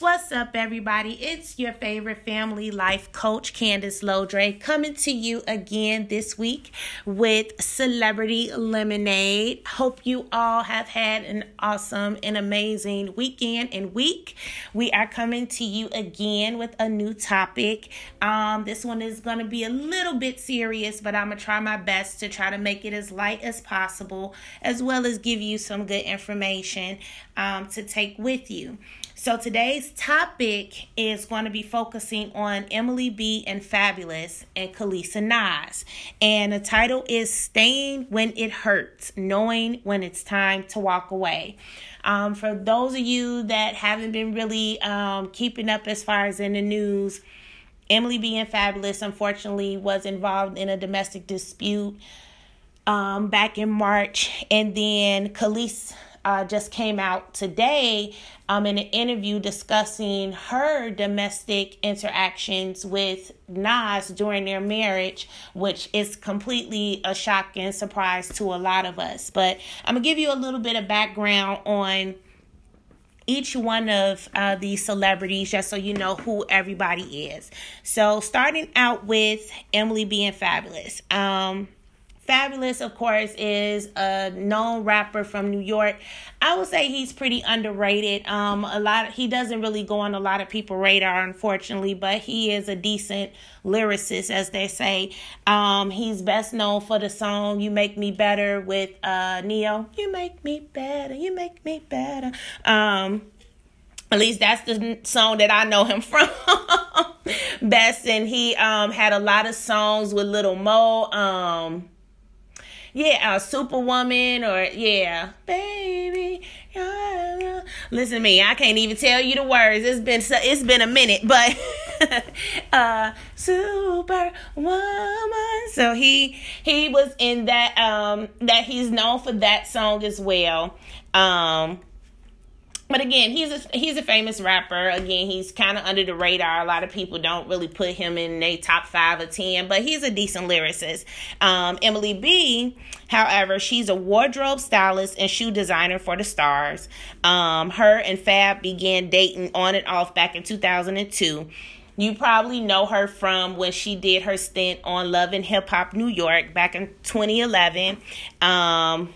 What's up, everybody? It's your favorite family life coach, Candace Lodre, coming to you again this week with Celebrity Lemonade. Hope you all have had an awesome and amazing weekend and week. We are coming to you again with a new topic. Um, this one is going to be a little bit serious, but I'm going to try my best to try to make it as light as possible, as well as give you some good information um, to take with you. So today's topic is going to be focusing on Emily B and Fabolous and Kalisa Nas. And the title is Staying When It Hurts, Knowing When It's Time to Walk Away. Um, for those of you that haven't been really um, keeping up as far as in the news, Emily B and Fabolous unfortunately was involved in a domestic dispute um, back in March. And then Kelisha uh, just came out today um, in an interview discussing her domestic interactions with Nas during their marriage, which is completely a shock and surprise to a lot of us. But I'm going to give you a little bit of background on each one of uh, these celebrities just so you know who everybody is. So, starting out with Emily B and Fabolous. Um, Fabolous, of course, is a known rapper from New York. I would say he's pretty underrated. Um, a lot of, he doesn't really go on a lot of people' radar, unfortunately, but he is a decent lyricist, as they say. Um, he's best known for the song "You Make Me Better" with uh, Ne-Yo. You make me better. You make me better. Um, at least that's the song that I know him from best. And he um had a lot of songs with Lil' Mo. Um yeah, a superwoman or yeah, baby. Listen to me, I can't even tell you the words. It's been so, it's been a minute, but uh superwoman. So he he was in that um that he's known for that song as well. Um but again, he's a he's a famous rapper. Again, he's kind of under the radar. A lot of people don't really put him in a top five or ten, but he's a decent lyricist. Um, Emily B, however, she's a wardrobe stylist and shoe designer for the Stars. Um, her and Fab began dating on and off back in 2002. You probably know her from when she did her stint on Love and Hip Hop New York back in 2011. Um,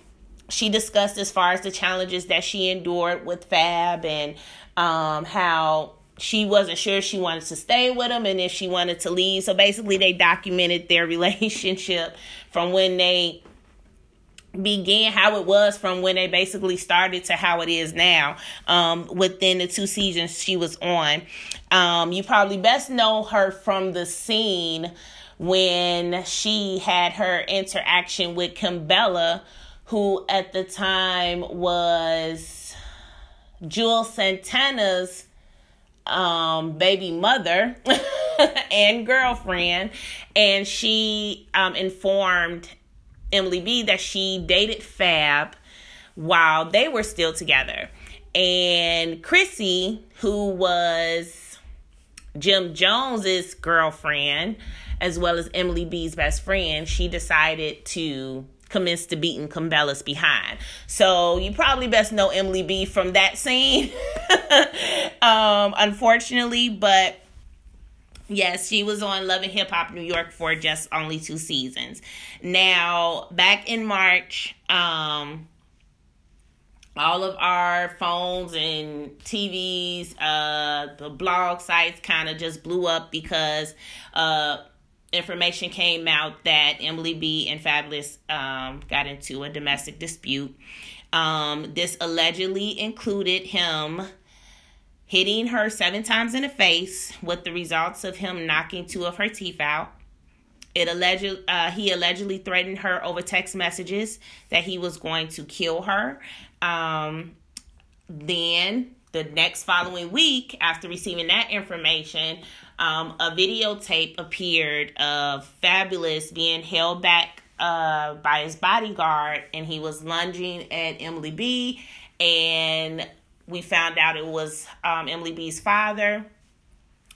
she discussed as far as the challenges that she endured with Fab and um, how she wasn't sure she wanted to stay with him and if she wanted to leave. So basically, they documented their relationship from when they began how it was from when they basically started to how it is now um, within the two seasons she was on. Um, you probably best know her from the scene when she had her interaction with Kimbella who at the time was Juelz Santana's um, baby mother and girlfriend, and she um, informed Emily B that she dated Fab while they were still together. And Chrissy, who was Jim Jones's girlfriend, as well as Emily B's best friend, she decided to commenced to beating Kimbella's behind. So you probably best know Emily B from that scene. um, unfortunately, but Yes, she was on Love and Hip Hop New York for just only two seasons. Now, back in March, um, all of our phones and TVs, uh, the blog sites kind of just blew up because uh, information came out that Emily B and Fabolous um, got into a domestic dispute. Um, this allegedly included him hitting her seven times in the face, with the results of him knocking two of her teeth out. It alleged uh, he allegedly threatened her over text messages that he was going to kill her. Um, then the next following week, after receiving that information, um, a videotape appeared of Fabolous being held back uh, by his bodyguard, and he was lunging at Emily B. And we found out it was um, Emily B's father.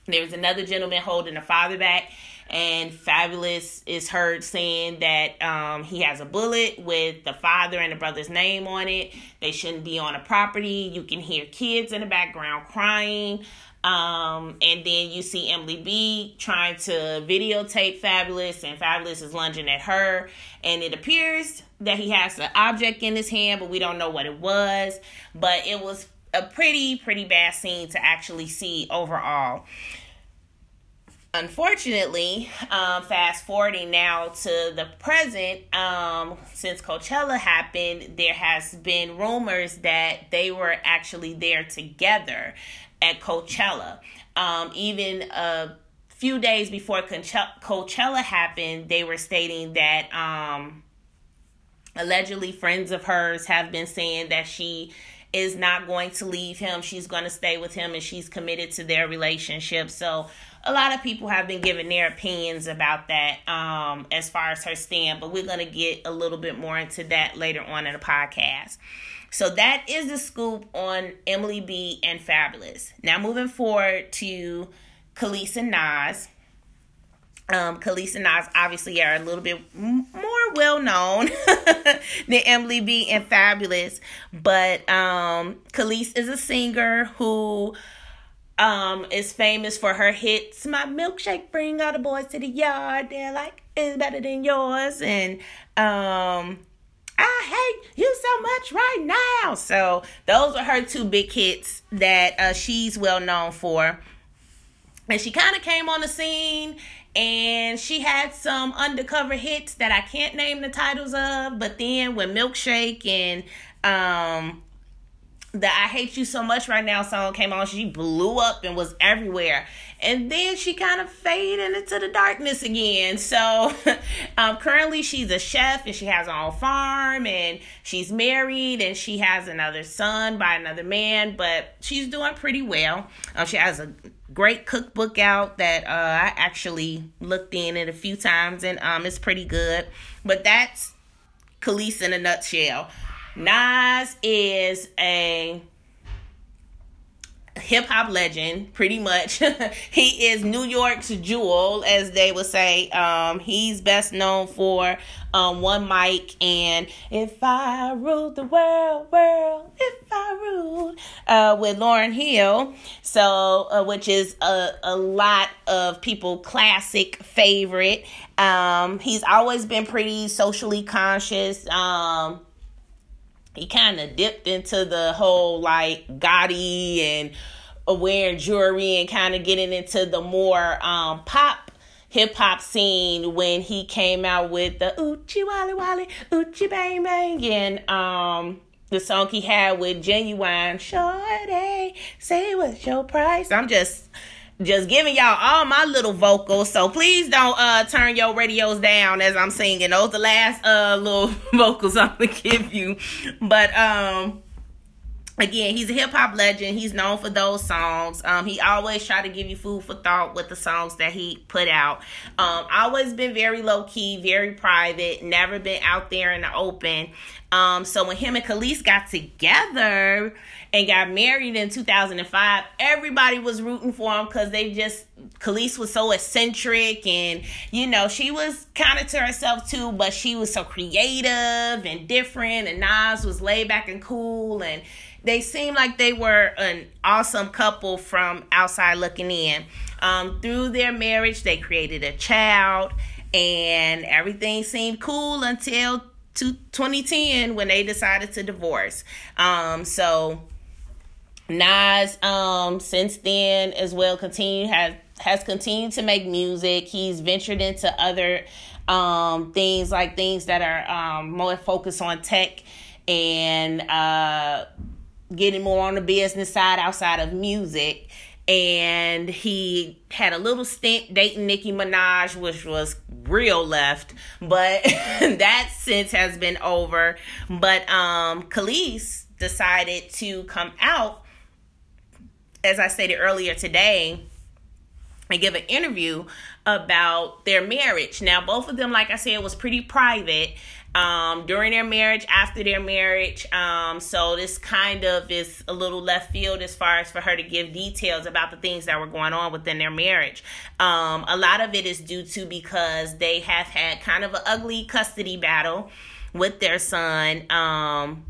There was another gentleman holding the father back, and Fabolous is heard saying that um, he has a bullet with the father and the brother's name on it. They shouldn't be on a property. You can hear kids in the background crying. Um, and then you see Emily B trying to videotape Fabolous, and Fabolous is lunging at her. And it appears that he has an object in his hand, but we don't know what it was. But it was a pretty, pretty bad scene to actually see overall. Unfortunately, um, fast forwarding now to the present, um, since Coachella happened, there has been rumors that they were actually there together at Coachella. Um, even a few days before Coachella happened, they were stating that um, allegedly friends of hers have been saying that she is not going to leave him. She's going to stay with him and she's committed to their relationship. So a lot of people have been giving their opinions about that um, as far as her stand, but we're going to get a little bit more into that later on in the podcast. So that is the scoop on Emily B and Fabolous. Now moving forward to and Nas. Um, Kelis and Nas obviously are a little bit more well known than Emily B and Fabolous, but um, Kelis is a singer who um, is famous for her hits. My milkshake bring all the boys to the yard. They're like it's better than yours, and um, I hate you so much right now. So those are her two big hits that uh, she's well known for. And she kind of came on the scene and she had some undercover hits that I can't name the titles of. But then when Milkshake and um the I Hate You So Much Right Now song came on, she blew up and was everywhere. And then she kind of faded into the darkness again. So um, currently she's a chef and she has her own farm and she's married and she has another son by another man, but she's doing pretty well. Um, she has a great cookbook out that uh, I actually looked in it a few times and um, it's pretty good. But that's Kelis in a nutshell. Nas is a hip hop legend, pretty much. he is New York's jewel, as they would say. Um, he's best known for um, One Mic and If I Ruled the World, World, If I Ruled, uh, with Lauryn Hill. So, uh, which is a, a lot of people' classic favorite. Um, he's always been pretty socially conscious. Um, he kind of dipped into the whole like gaudy and wearing jewelry and kind of getting into the more um, pop hip hop scene when he came out with the Oochie Wally Wally Oochie Bang Bang and um the song he had with Ginuwine Shorty say what's your price I'm just just giving y'all all my little vocals. So please don't uh turn your radios down as I'm singing. Those the last uh little vocals I'm gonna give you. But um again, he's a hip hop legend. He's known for those songs. Um, he always try to give you food for thought with the songs that he put out. Um, always been very low key, very private, never been out there in the open. Um, so when him and Kelis got together and got married in 2005, everybody was rooting for him because they just Kelis was so eccentric and you know she was kind of to herself too, but she was so creative and different, and Nas was laid back and cool, and they seemed like they were an awesome couple from outside looking in. Um, through their marriage, they created a child, and everything seemed cool until to 2010 when they decided to divorce. Um, so Nas, um, since then as well, continue has has continued to make music. He's ventured into other um things like things that are um more focused on tech and uh getting more on the business side outside of music and he had a little stint dating Nicki Minaj, which was real left, but that since has been over. But um Kelis decided to come out, as I stated earlier today, and give an interview about their marriage. Now, both of them, like I said, was pretty private. Um, during their marriage, after their marriage. Um, so this kind of is a little left field as far as for her to give details about the things that were going on within their marriage. Um, a lot of it is due to because they have had kind of an ugly custody battle with their son. Um,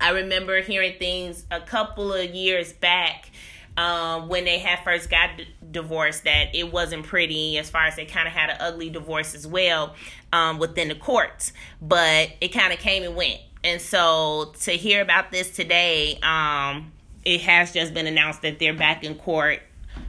I remember hearing things a couple of years back um, when they had first got d- divorced that it wasn't pretty as far as they kind of had an ugly divorce as well um, within the courts. But it kind of came and went. And so to hear about this today um, it has just been announced that they're back in court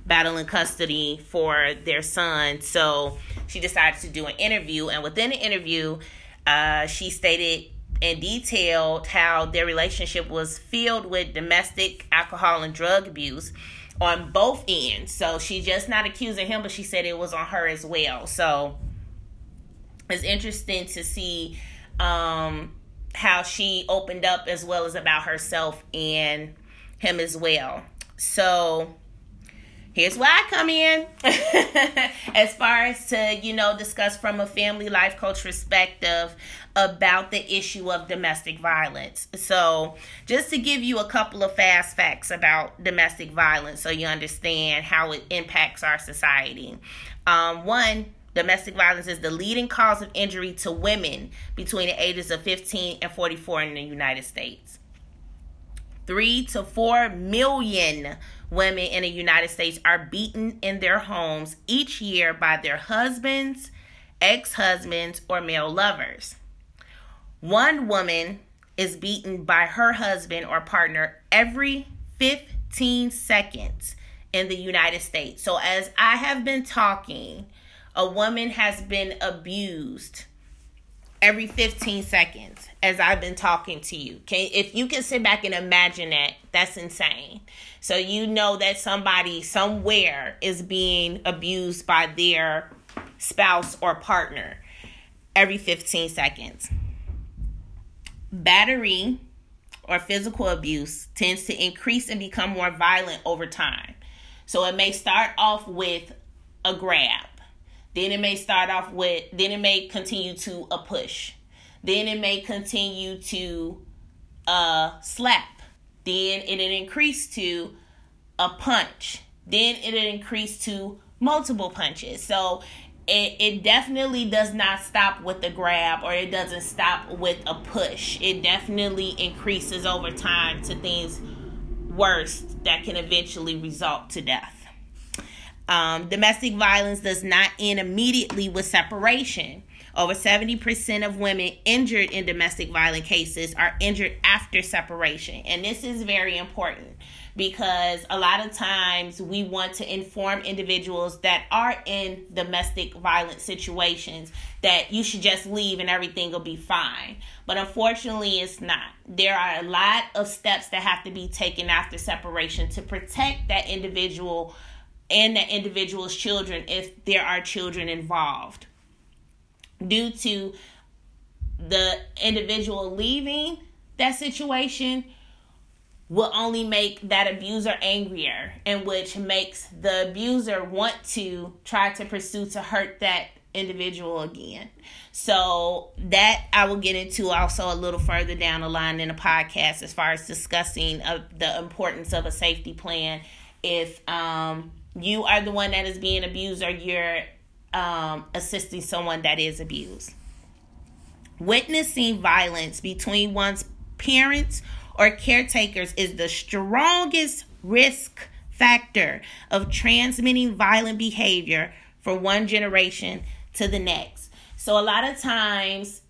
battling custody for their son. So she decided to do an interview and within the interview uh, she stated and detailed how their relationship was filled with domestic alcohol and drug abuse on both ends. So she's just not accusing him, but she said it was on her as well. So it's interesting to see um, how she opened up as well as about herself and him as well. So here's where I come in as far as to, you know, discuss from a family life coach perspective about the issue of domestic violence. So, just to give you a couple of fast facts about domestic violence so you understand how it impacts our society. Um, one, domestic violence is the leading cause of injury to women between the ages of 15 and 44 in the United States. Three to four million women in the United States are beaten in their homes each year by their husbands, ex husbands, or male lovers. One woman is beaten by her husband or partner every 15 seconds in the United States. So, as I have been talking, a woman has been abused every 15 seconds as I've been talking to you. Okay, if you can sit back and imagine that, that's insane. So you know that somebody somewhere is being abused by their spouse or partner every 15 seconds. Battery or physical abuse tends to increase and become more violent over time. So it may start off with a grab then it may start off with, then it may continue to a push. Then it may continue to a slap. Then it'll increase to a punch. Then it'll increase to multiple punches. So it, it definitely does not stop with the grab or it doesn't stop with a push. It definitely increases over time to things worse that can eventually result to death. Um, domestic violence does not end immediately with separation. Over 70% of women injured in domestic violence cases are injured after separation. And this is very important because a lot of times we want to inform individuals that are in domestic violence situations that you should just leave and everything will be fine. But unfortunately, it's not. There are a lot of steps that have to be taken after separation to protect that individual and that individual's children if there are children involved. Due to the individual leaving that situation will only make that abuser angrier and which makes the abuser want to try to pursue to hurt that individual again. So that I will get into also a little further down the line in the podcast as far as discussing of the importance of a safety plan if um you are the one that is being abused or you're um, assisting someone that is abused. Witnessing violence between one's parents or caretakers is the strongest risk factor of transmitting violent behavior from one generation to the next. So, a lot of times,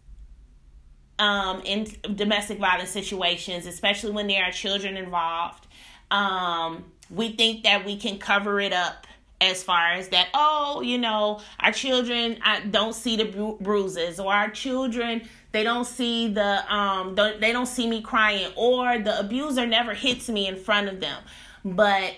um, in domestic violence situations, especially when there are children involved, um, we think that we can cover it up as far as that oh you know our children I don't see the bru- bruises or our children they don't see the um they don't see me crying or the abuser never hits me in front of them. But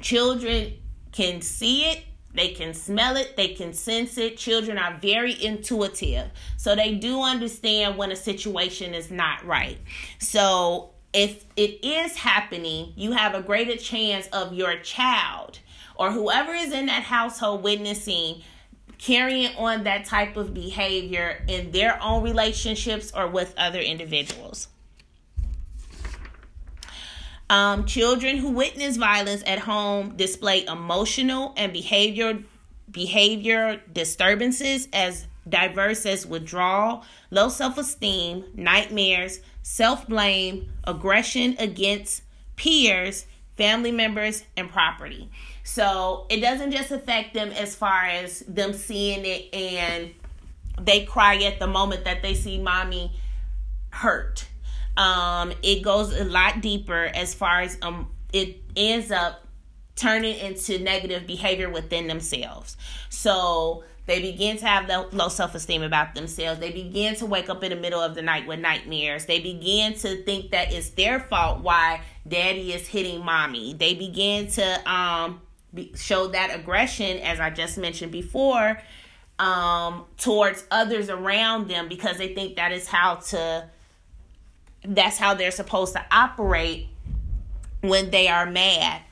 children can see it they can smell it they can sense it. Children are very intuitive. So they do understand when a situation is not right. So if it is happening, you have a greater chance of your child or whoever is in that household witnessing carrying on that type of behavior in their own relationships or with other individuals. Um, children who witness violence at home display emotional and behavior behavior disturbances as diverse as withdrawal, low self-esteem, nightmares, self-blame, aggression against peers, family members, and property. So it doesn't just affect them as far as them seeing it and they cry at the moment that they see mommy hurt. Um, it goes a lot deeper as far as um, it ends up turning into negative behavior within themselves. So they begin to have low self esteem about themselves. They begin to wake up in the middle of the night with nightmares. They begin to think that it's their fault why daddy is hitting mommy. They begin to um, show that aggression, as I just mentioned before, um, towards others around them because they think that is how to that's how they're supposed to operate when they are mad.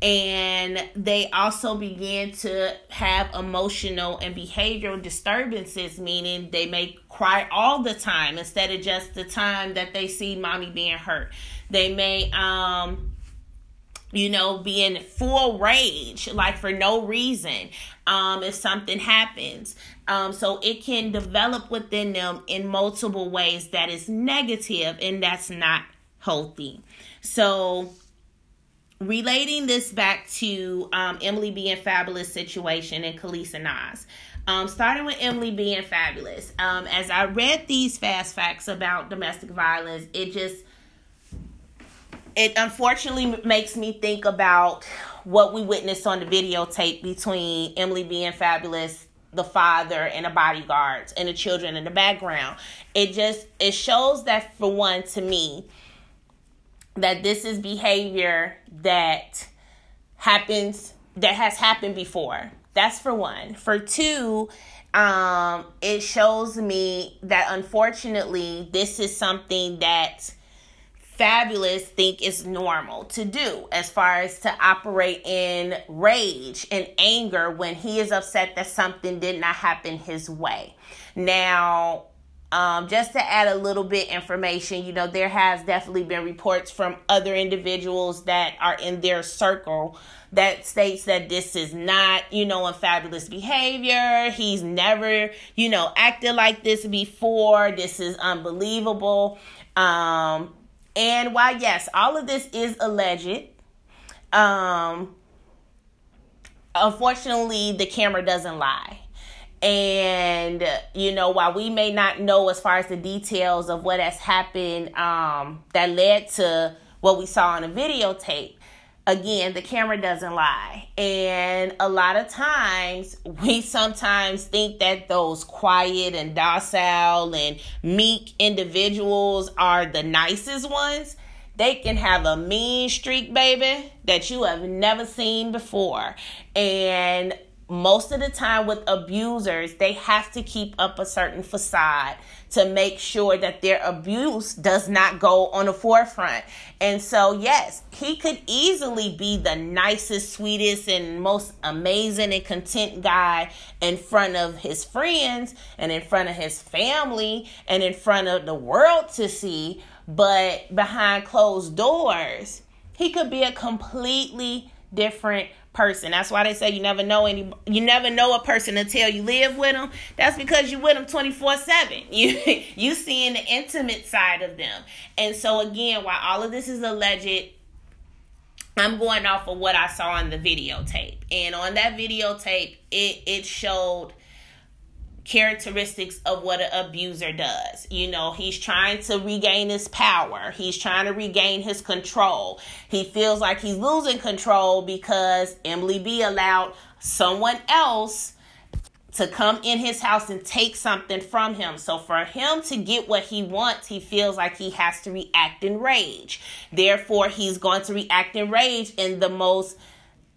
And they also begin to have emotional and behavioral disturbances meaning they may cry all the time instead of just the time that they see mommy being hurt. They may um you know be in full rage like for no reason um if something happens um so it can develop within them in multiple ways that is negative and that's not healthy so relating this back to um, Emily B and Fabolous situation and Kelisha Nas. Um, starting with Emily B and Fabolous. Um, as I read these fast facts about domestic violence, it just it unfortunately makes me think about what we witnessed on the videotape between Emily B and Fabolous the father and the bodyguards and the children in the background it just it shows that for one to me that this is behavior that happens that has happened before. That's for one. For two, um, it shows me that unfortunately this is something that Fabolous think is normal to do as far as to operate in rage and anger when he is upset that something did not happen his way. Now, um, just to add a little bit information, you know, there has definitely been reports from other individuals that are in their circle that states that this is not, you know, a fabulous behavior. He's never, you know, acted like this before. This is unbelievable. Um, and while yes, all of this is alleged, um, unfortunately, the camera doesn't lie. And, you know, while we may not know as far as the details of what has happened um, that led to what we saw on the videotape, again, the camera doesn't lie. And a lot of times, we sometimes think that those quiet and docile and meek individuals are the nicest ones. They can have a mean streak, baby, that you have never seen before. And most of the time with abusers, they have to keep up a certain facade to make sure that their abuse does not go on the forefront. And so, yes, he could easily be the nicest, sweetest, and most amazing and content guy in front of his friends and in front of his family and in front of the world to see. But behind closed doors, he could be a completely different person. That's why they say you never know any you never know a person until you live with them. That's because you with them 24/7. You you seeing the intimate side of them. And so again, while all of this is alleged, I'm going off of what I saw on the videotape. And on that videotape, it it showed characteristics of what an abuser does. You know, he's trying to regain his power, he's trying to regain his control. He feels like he's losing control because Emily B allowed someone else to come in his house and take something from him. So for him to get what he wants, he feels like he has to react in rage. Therefore, he's going to react in rage in the most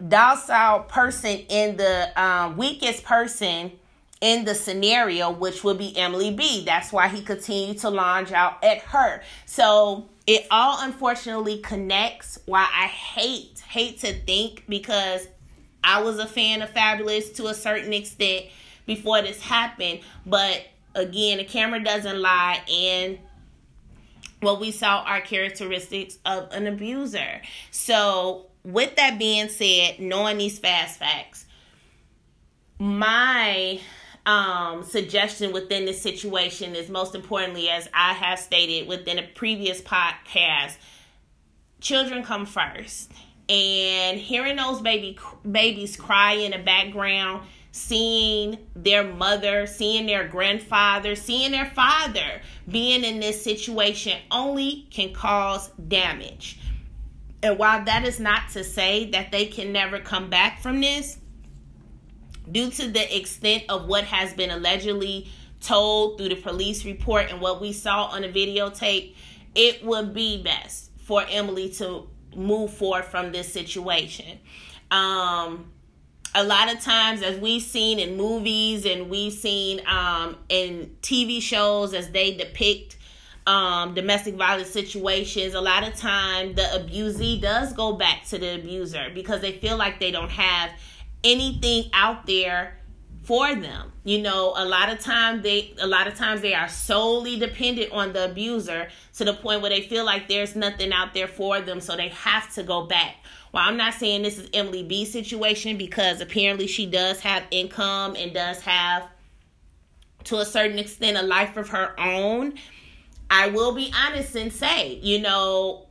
docile person in the um, weakest person in the scenario, which would be Emily B. That's why he continued to launch out at her. So it all unfortunately connects. Why I hate, hate to think because I was a fan of Fabolous to a certain extent before this happened. But again, the camera doesn't lie, and what we saw are characteristics of an abuser. So, with that being said, knowing these fast facts, my um, suggestion within this situation is most importantly, as I have stated within a previous podcast, children come first. And hearing those baby babies cry in the background, seeing their mother, seeing their grandfather, seeing their father being in this situation only can cause damage. And while that is not to say that they can never come back from this, due to the extent of what has been allegedly told through the police report and what we saw on the videotape, it would be best for Emily to move forward from this situation. Um, a lot of times, as we've seen in movies and we've seen um, in TV shows, as they depict um, domestic violence situations, a lot of time the abusee does go back to the abuser because they feel like they don't have anything out there for them. You know, a lot of time they a lot of times they are solely dependent on the abuser to the point where they feel like there's nothing out there for them, so they have to go back. Well, I'm not saying this is Emily B's situation because apparently she does have income and does have to a certain extent a life of her own. I will be honest and say, you know,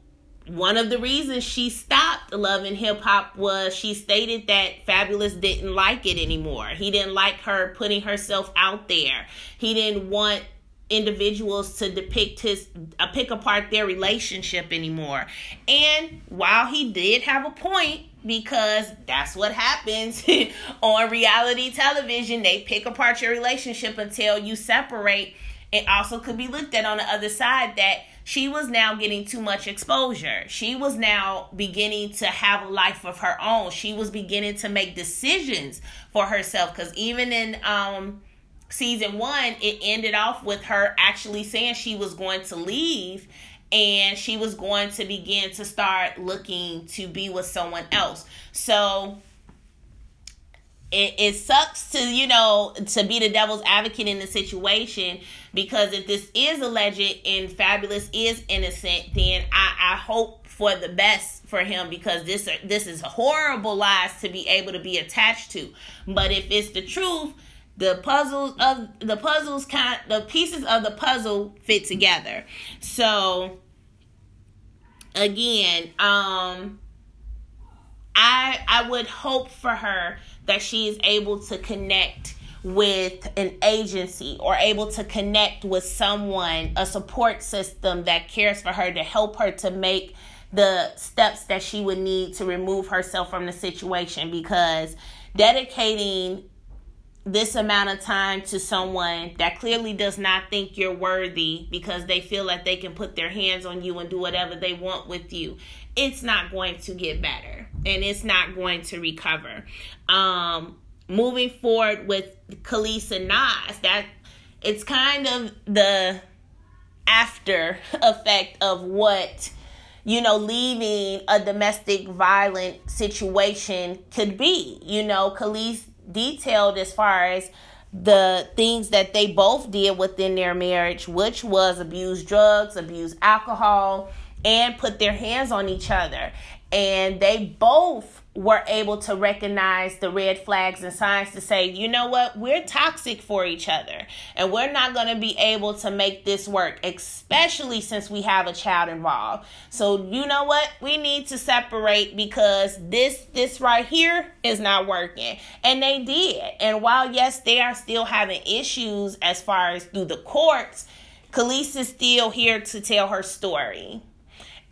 one of the reasons she stopped Love and Hip Hop was she stated that Fabolous didn't like it anymore. He didn't like her putting herself out there. He didn't want individuals to depict his uh, pick apart their relationship anymore. And while he did have a point because that's what happens on reality television, they pick apart your relationship until you separate. It also could be looked at on the other side that she was now getting too much exposure. She was now beginning to have a life of her own. She was beginning to make decisions for herself because even in um season 1 it ended off with her actually saying she was going to leave and she was going to begin to start looking to be with someone else. So it, it sucks to you know to be the devil's advocate in the situation because if this is alleged and Fabolous is innocent then i i hope for the best for him because this this is horrible lies to be able to be attached to. But if it's the truth the puzzles of the puzzles kind the pieces of the puzzle fit together. So again um i i would hope for her that she is able to connect with an agency or able to connect with someone, a support system that cares for her to help her to make the steps that she would need to remove herself from the situation. Because dedicating this amount of time to someone that clearly does not think you're worthy because they feel like they can put their hands on you and do whatever they want with you it's not going to get better and it's not going to recover. Um moving forward with Kelis and Nas that it's kind of the after effect of what you know, leaving a domestic violent situation could be. You know, Kelis detailed as far as the things that they both did within their marriage, which was abuse drugs, abuse alcohol, and put their hands on each other. And they both were able to recognize the red flags and signs to say, you know what, we're toxic for each other and we're not going to be able to make this work, especially since we have a child involved. So, you know what, we need to separate because this this right here is not working. And they did. And while yes, they are still having issues as far as through the courts, Kelis is still here to tell her story.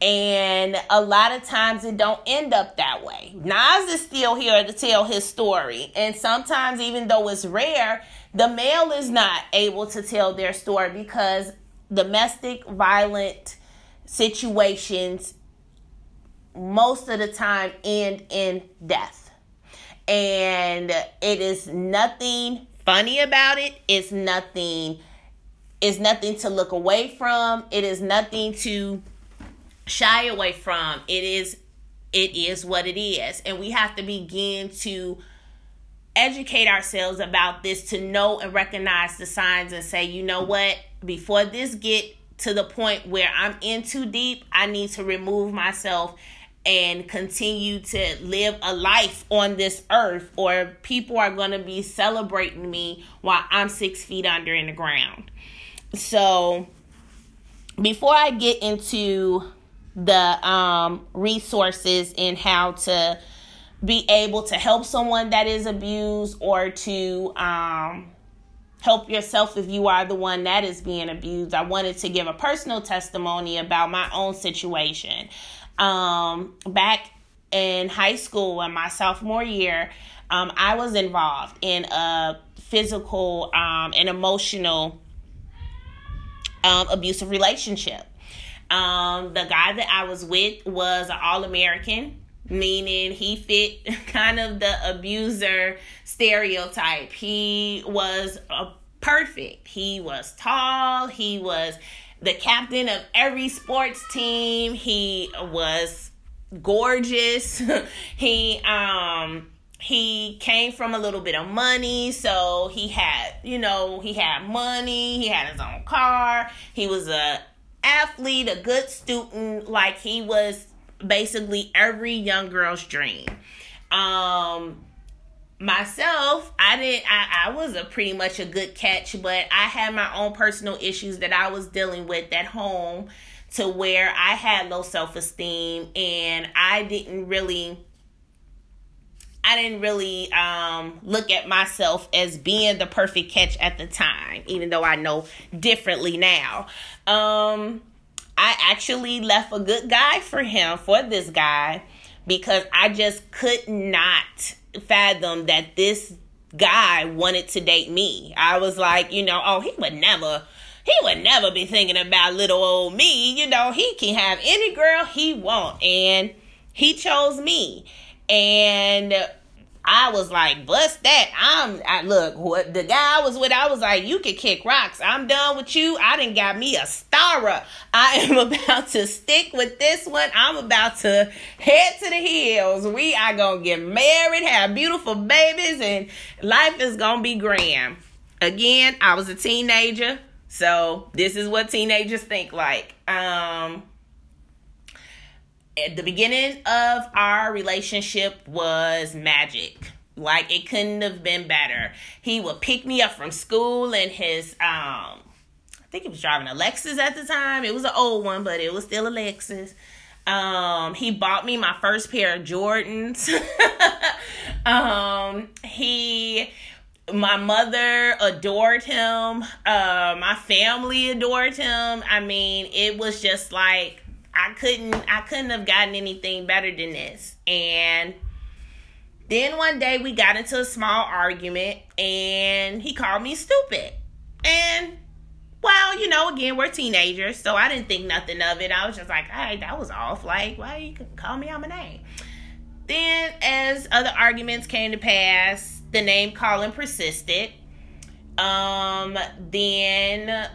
And a lot of times it don't end up that way. Nas is still here to tell his story. And sometimes even though it's rare, the male is not able to tell their story because domestic violent situations most of the time end in death. And it is nothing funny about it. It's nothing it's nothing to look away from. It is nothing to shy away from. It is it is what it is. And we have to begin to educate ourselves about this to know and recognize the signs and say, you know what, before this get to the point where I'm in too deep, I need to remove myself and continue to live a life on this earth, or people are going to be celebrating me while I'm six feet under in the ground. So, before I get into the um, resources and how to be able to help someone that is abused or to um, help yourself if you are the one that is being abused. I wanted to give a personal testimony about my own situation. Um, back in high school in my sophomore year, um, I was involved in a physical um, and emotional um, abusive relationship. Um, the guy that I was with was an All American meaning he fit kind of the abuser stereotype. He was a perfect. He was tall, he was the captain of every sports team. He was gorgeous. he um he came from a little bit of money, so he had, you know, he had money, he had his own car. He was a athlete, a good student, like he was basically every young girl's dream. Um, myself, I didn't. I, I was a pretty much a good catch, but I had my own personal issues that I was dealing with at home, to where I had low self esteem, and I didn't really. I didn't really um, look at myself as being the perfect catch at the time, even though I know differently now. Um, I actually left a good guy for him, for this guy, because I just could not fathom that this guy wanted to date me. I was like, you know, oh, he would never he would never be thinking about little old me. You know, he can have any girl he want. And he chose me. And I was like, bust that. I'm I look, what the guy was with, I was like, you can kick rocks. I'm done with you. I didn't got me a star. I am about to stick with this one. I'm about to head to the hills. We are gonna get married, have beautiful babies, and life is gonna be grand. Again, I was a teenager, so this is what teenagers think like. Um at the beginning of our relationship was magic. Like it couldn't have been better. He would pick me up from school in his um I think he was driving a Lexus at the time. It was an old one, but it was still a Lexus. Um, he bought me my first pair of Jordans. um, he my mother adored him. Uh, my family adored him. I mean, it was just like I couldn't I couldn't have gotten anything better than this. And then one day we got into a small argument and he called me stupid. And well, you know, again, we're teenagers, so I didn't think nothing of it. I was just like, hey, that was off. Like, why you call me on my name? Then, as other arguments came to pass, the name calling persisted. Um, then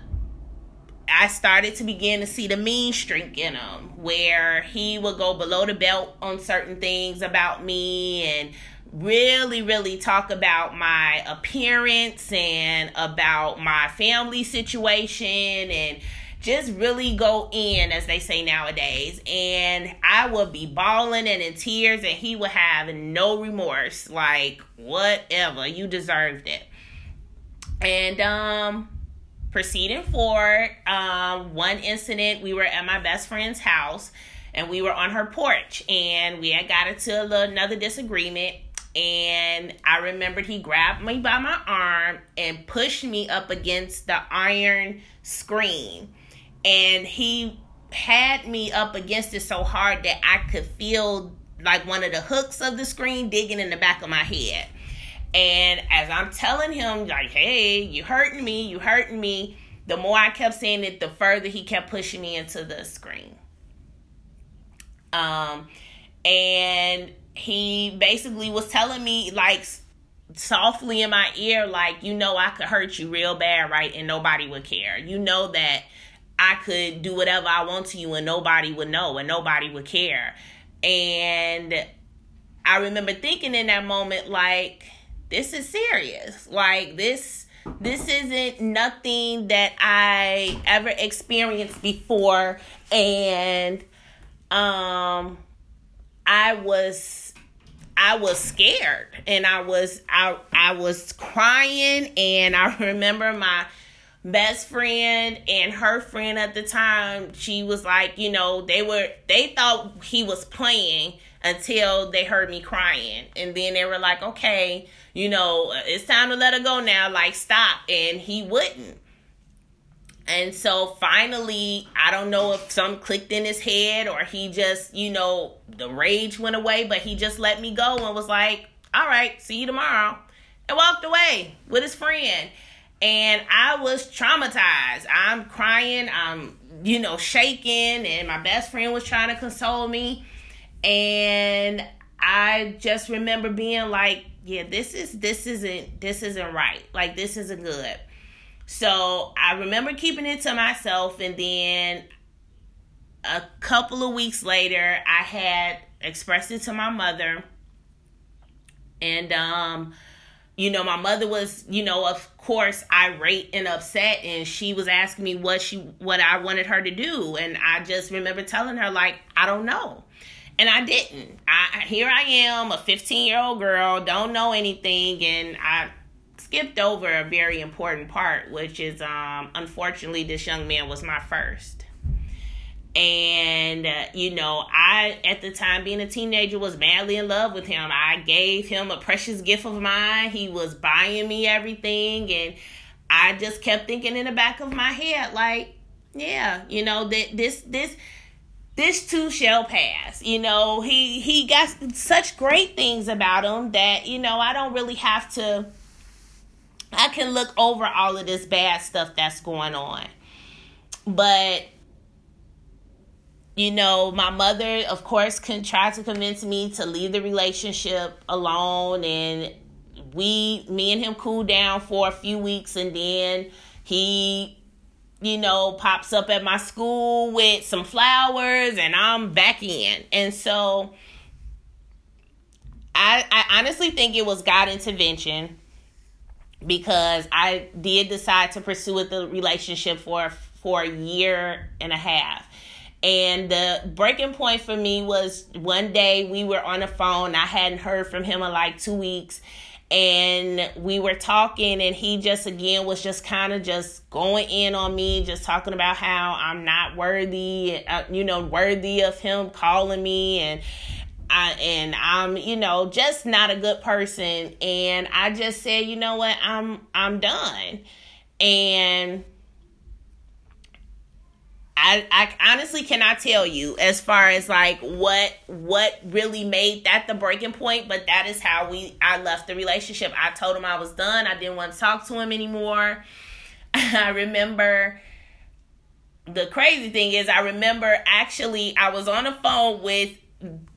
I started to begin to see the mean streak in him, where he would go below the belt on certain things about me and really, really talk about my appearance and about my family situation and just really go in, as they say nowadays. And I would be bawling and in tears, and he would have no remorse. Like, whatever, you deserved it. And, um, proceeding forward, um, one incident, we were at my best friend's house and we were on her porch and we had got into a little, another disagreement. And I remembered he grabbed me by my arm and pushed me up against the iron screen. And he had me up against it so hard that I could feel like one of the hooks of the screen digging in the back of my head. And as I'm telling him, like, hey, you hurting me, you hurting me, the more I kept saying it, the further he kept pushing me into the screen. Um, and he basically was telling me, like, softly in my ear, like, you know, I could hurt you real bad, right? And nobody would care. You know that I could do whatever I want to you and nobody would know and nobody would care. And I remember thinking in that moment, like, this is serious. Like this this isn't nothing that I ever experienced before. And um I was I was scared. And I was I I was crying. And I remember my best friend and her friend at the time she was like you know they were they thought he was playing until they heard me crying. And then they were like okay you know it's time to let her go now. Like stop. And he wouldn't. And so finally i don't know if some clicked in his head or he just you know the rage went away but he just let me go and was like all right see you tomorrow. And walked away with his friend. And I was traumatized. I'm crying, I'm, you know, shaking, and my best friend was trying to console me. And I just remember being like, yeah, this is this isn't this isn't right. Like this isn't good. So I remember keeping it to myself and then a couple of weeks later I had expressed it to my mother and um you know, my mother was, you know, of course, irate and upset, and she was asking me what she, what I wanted her to do, and I just remember telling her like, I don't know, and I didn't. I here I am, a 15 year old girl, don't know anything, and I skipped over a very important part, which is, um, unfortunately, this young man was my first. And uh, you know i at the time being a teenager was madly in love with him. I gave him a precious gift of mine. He was buying me everything and i just kept thinking in the back of my head like yeah you know that this this this too shall pass you know he he got such great things about him that you know i don't really have to i can look over all of this bad stuff that's going on but you know, my mother, of course, can try to convince me to leave the relationship alone. And we, me and him cooled down for a few weeks. And then he, you know, pops up at my school with some flowers and I'm back in. And so I, I honestly think it was God intervention because I did decide to pursue the relationship for for a year and a half and the breaking point for me was one day we were on the phone. I hadn't heard from him in like two weeks. And we were talking, and he just again was just kind of just going in on me, just talking about how I'm not worthy, uh, you know, worthy of him calling me, and I and I'm, you know, just not a good person. And I just said, you know what, I'm I'm done. And I, I honestly cannot tell you as far as like what what really made that the breaking point, but that is how we I left the relationship. I told him I was done. I didn't want to talk to him anymore. I remember the crazy thing is I remember actually I was on the phone with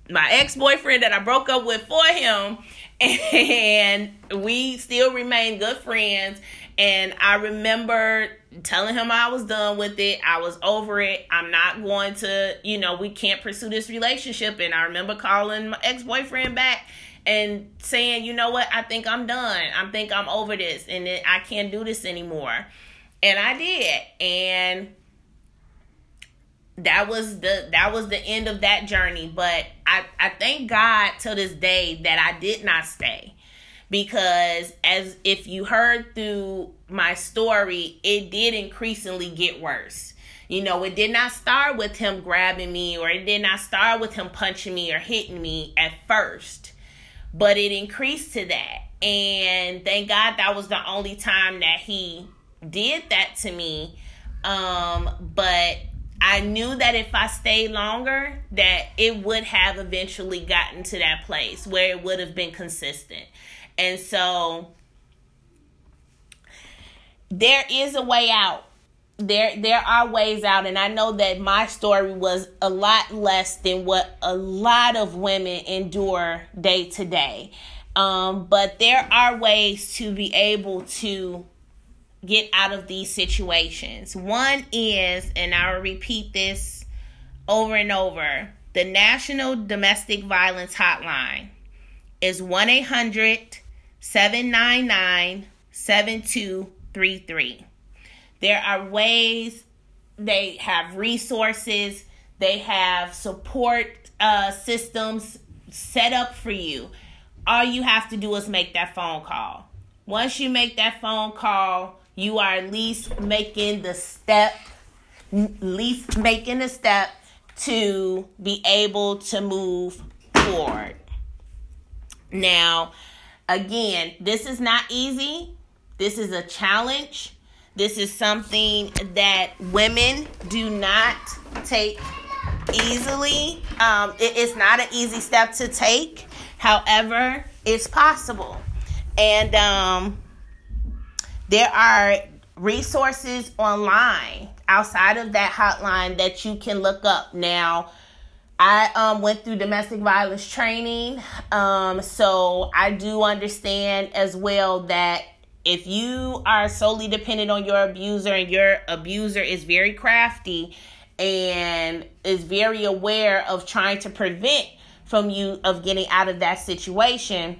my ex-boyfriend that I broke up with for him and we still remain good friends and I remember telling him I was done with it. I was over it. I'm not going to, you know, we can't pursue this relationship. And I remember calling my ex boyfriend back and saying, you know what, I think I'm done. I think I'm over this and I can't do this anymore. And I did. And that was the that was the end of that journey. But I, I thank God to this day that I did not stay because as if you heard through my story, it did increasingly get worse. You know, it did not start with him grabbing me or it did not start with him punching me or hitting me at first, but it increased to that. And thank God that was the only time that he did that to me. Um, but I knew that if I stayed longer, that it would have eventually gotten to that place where it would have been consistent. And so there is a way out. There there are ways out and I know that my story was a lot less than what a lot of women endure day to day. Um, but there are ways to be able to get out of these situations. One is, and I'll repeat this over and over the National Domestic Violence Hotline is 1 800 799 7233. There are ways, they have resources, they have support uh, systems set up for you. All you have to do is make that phone call. Once you make that phone call, you are at least making the step, least making the step to be able to move forward. Now, again, this is not easy. This is a challenge. This is something that women do not take easily. Um, it is not an easy step to take. However, it's possible. And um, there are resources online outside of that hotline that you can look up. Now, I um, went through domestic violence training, um, so I do understand as well that if you are solely dependent on your abuser and your abuser is very crafty and is very aware of trying to prevent from you of getting out of that situation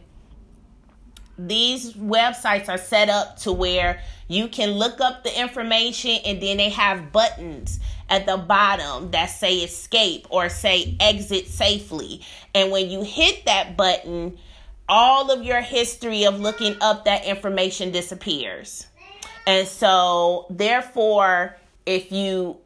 these websites are set up to where you can look up the information and then they have buttons at the bottom that say escape or say exit safely. And when you hit that button, all of your history of looking up that information disappears. And so, therefore, if you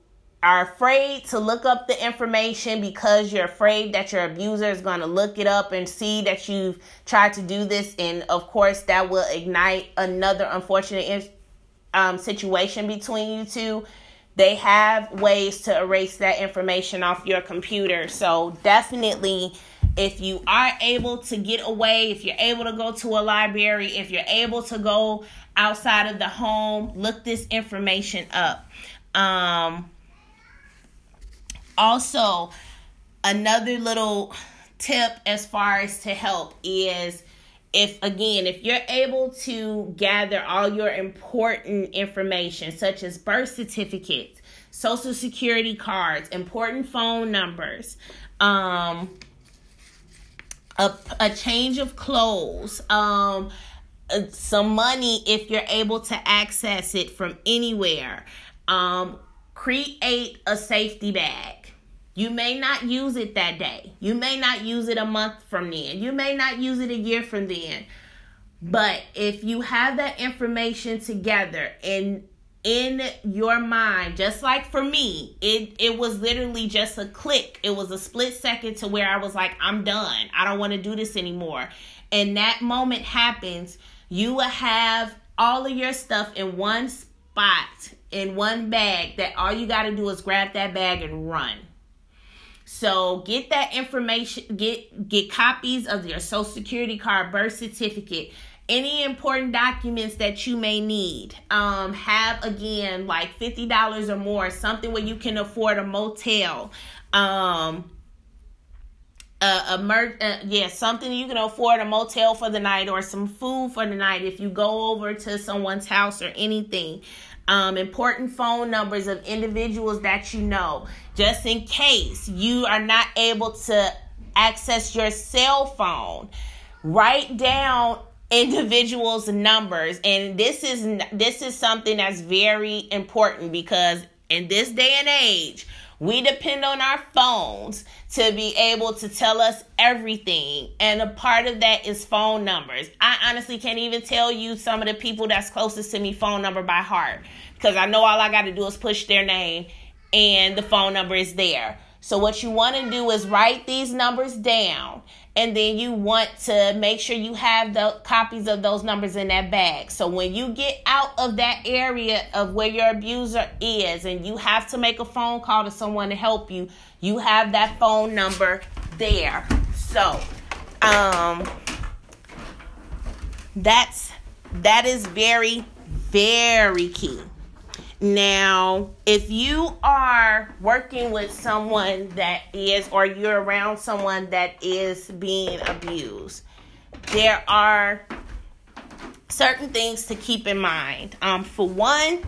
are afraid to look up the information because you're afraid that your abuser is going to look it up and see that you've tried to do this and of course that will ignite another unfortunate um, situation between you two they have ways to erase that information off your computer. So definitely if you are able to get away if you're able to go to a library if you're able to go outside of the home look this information up. Um also, another little tip as far as to help is if again if you're able to gather all your important information such as birth certificates social security cards important phone numbers um a, a change of clothes um uh, some money if you're able to access it from anywhere um create a safety bag you may not use it that day. You may not use it a month from then. You may not use it a year from then. But if you have that information together and in your mind, just like for me, it it was literally just a click. It was a split second to where I was like, I'm done. I don't want to do this anymore. And that moment happens, you will have all of your stuff in one spot, in one bag, that all you got to do is grab that bag and run. So get that information, get get copies of your social security card, birth certificate, any important documents that you may need. Um, have again like fifty dollars or more, something where you can afford a motel. Um, uh, a mer- uh, yeah, something you can afford a motel for the night or some food for the night if you go over to someone's house or anything um, important phone numbers of individuals that you know, just in case you are not able to access your cell phone. Write down individuals numbers and this is this is something that's very important because in this day and age we depend on our phones to be able to tell us everything. And a part of that is phone numbers. I honestly can't even tell you some of the people that's closest to me phone number by heart because I know all I got to do is push their name and the phone number is there. So, what you want to do is write these numbers down, and then you want to make sure you have the copies of those numbers in that bag. So, when you get out of that area of where your abuser is, and you have to make a phone call to someone to help you, you have that phone number there. So, um, that's that is very, very key. Now, if you are working with someone that is, or you're around someone that is being abused, there are certain things to keep in mind. Um, for one,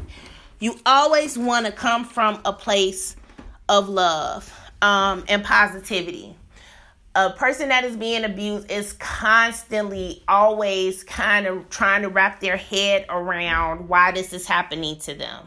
you always want to come from a place of love um, and positivity. a person that is being abused is constantly always kind of trying to wrap their head around why this is happening to them.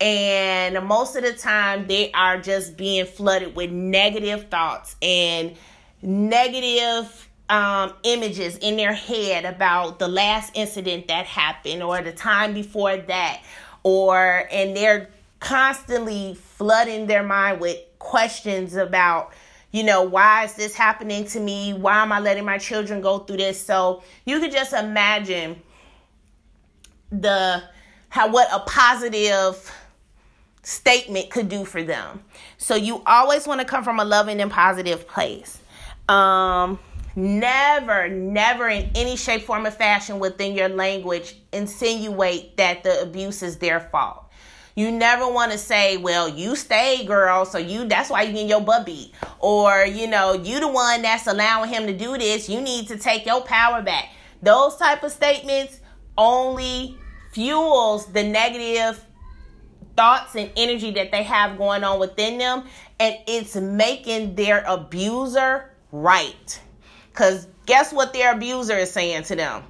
And most of the time, they are just being flooded with negative thoughts and negative um, images in their head about the last incident that happened or the time before that, or and they're constantly flooding their mind with questions about you know, why is this happening to me? Why am I letting my children go through this? So you could just imagine the how what a positive statement could do for them. So you always want to come from a loving and positive place. Um never never in any shape form or fashion within your language insinuate that the abuse is their fault you never want to say, well, you stay, girl, so you that's why you get your butt beat. Or, you know, you the one that's allowing him to do this. You need to take your power back. Those type of statements only fuels the negative thoughts and energy that they have going on within them and it's making their abuser right. Cuz guess what their abuser is saying to them?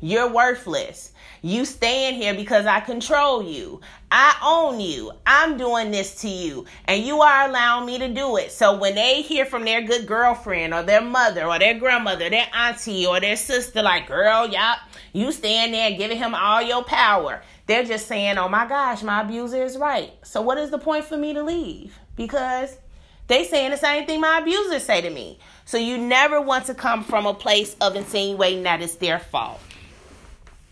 You're worthless. You stand here because I control you. I own you. I'm doing this to you. And you are allowing me to do it. So when they hear from their good girlfriend or their mother or their grandmother, their auntie or their sister, like, girl, yep, you stand there giving him all your power. They're just saying, oh my gosh, my abuser is right. So what is the point for me to leave? Because they saying the same thing my abusers say to me. So you never want to come from a place of insinuating that it's their fault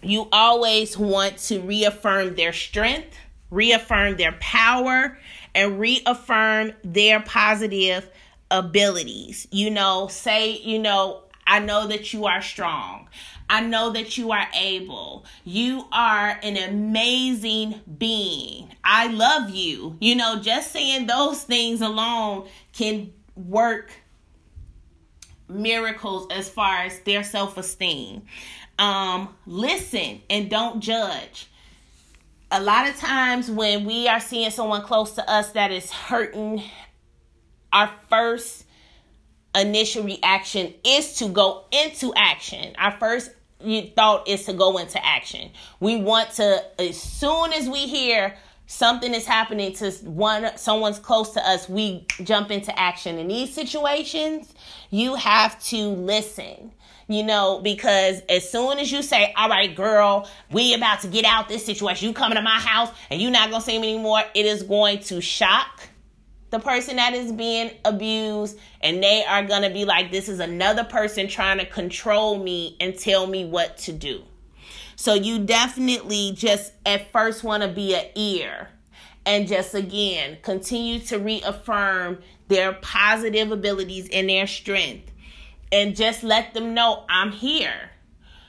you always want to reaffirm their strength, reaffirm their power, and reaffirm their positive abilities. You know, say, you know, I know that you are strong. I know that you are able. You are an amazing being. I love you. You know, just saying those things alone can work miracles as far as their self esteem um, listen and don't judge. A lot of times when we are seeing someone close to us that is hurting, our first initial reaction is to go into action. Our first thought is to go into action. We want to, as soon as we hear something is happening to one someone's close to us, we jump into action. In these situations, you have to listen you know, because as soon as you say, all right, girl, we about to get out this situation, you coming to my house and you not gonna see me anymore, it is going to shock the person that is being abused and they are gonna be like, this is another person trying to control me and tell me what to do. So you definitely just at first want to be an ear and just again continue to reaffirm their positive abilities and their strength and just let them know I'm here.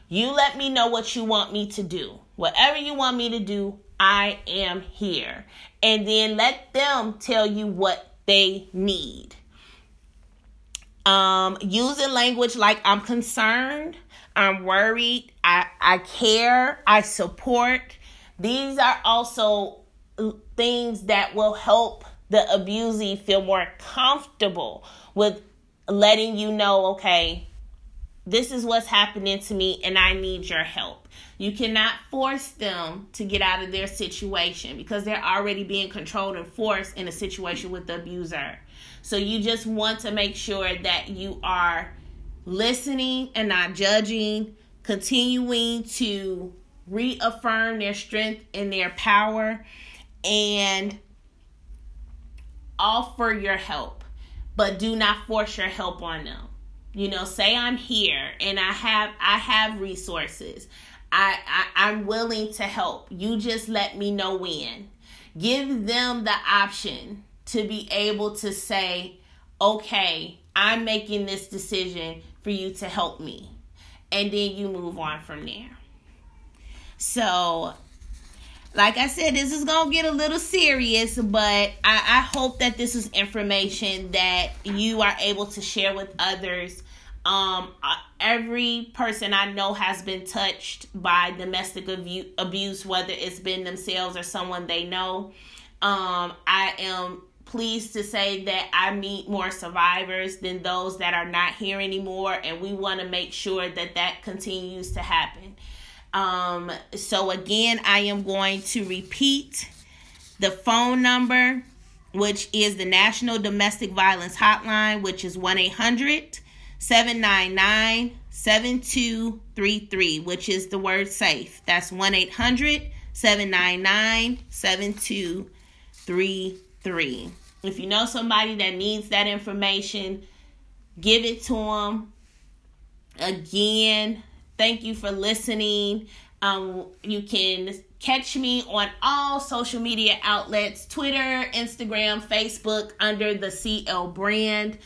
You let me know what you want me to do. Whatever you want me to do, I am here. And then let them tell you what they need. Um, using language like I'm concerned, I'm worried, I, I care, I support. These are also things that will help the abusee feel more comfortable with letting you know, okay, this is what's happening to me and I need your help. You cannot force them to get out of their situation because they're already being controlled and forced in a situation with the abuser. So you just want to make sure that you are listening and not judging, continuing to reaffirm their strength and their power and offer your help but do not force your help on them. You know, say I'm here and I have I have resources. I, I I'm willing to help. You just let me know when. Give them the option to be able to say, okay, I'm making this decision for you to help me. And then you move on from there. So like I said, this is gonna get a little serious, but I, I hope that this is information that you are able to share with others. Um, every person I know has been touched by domestic abuse, whether it's been themselves or someone they know. Um, I am pleased to say that I meet more survivors than those that are not here anymore, and we want to make sure that that continues to happen. Um, so, again, I am going to repeat the phone number, which is the National Domestic Violence Hotline, which is 1 800 799 7233, which is the word safe. That's 1 800 799 7233. If you know somebody that needs that information, give it to them. Again, thank you for listening. Um, you can catch me on all social media outlets Twitter, Instagram, Facebook under the CL brand.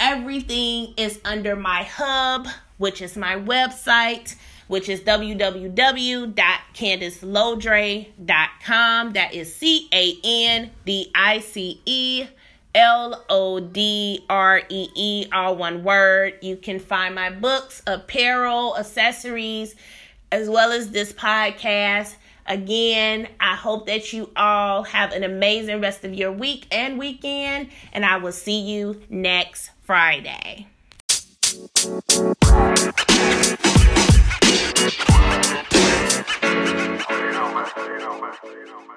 Everything is under my hub, which is my website which is www.candicelodree.com. That is C A N D I C E L O D R E E, all one word. You can find my books, apparel, accessories, as well as this podcast. Again, I hope that you all have an amazing rest of your week and weekend, and I will see you next Friday. You know, man. You know, man.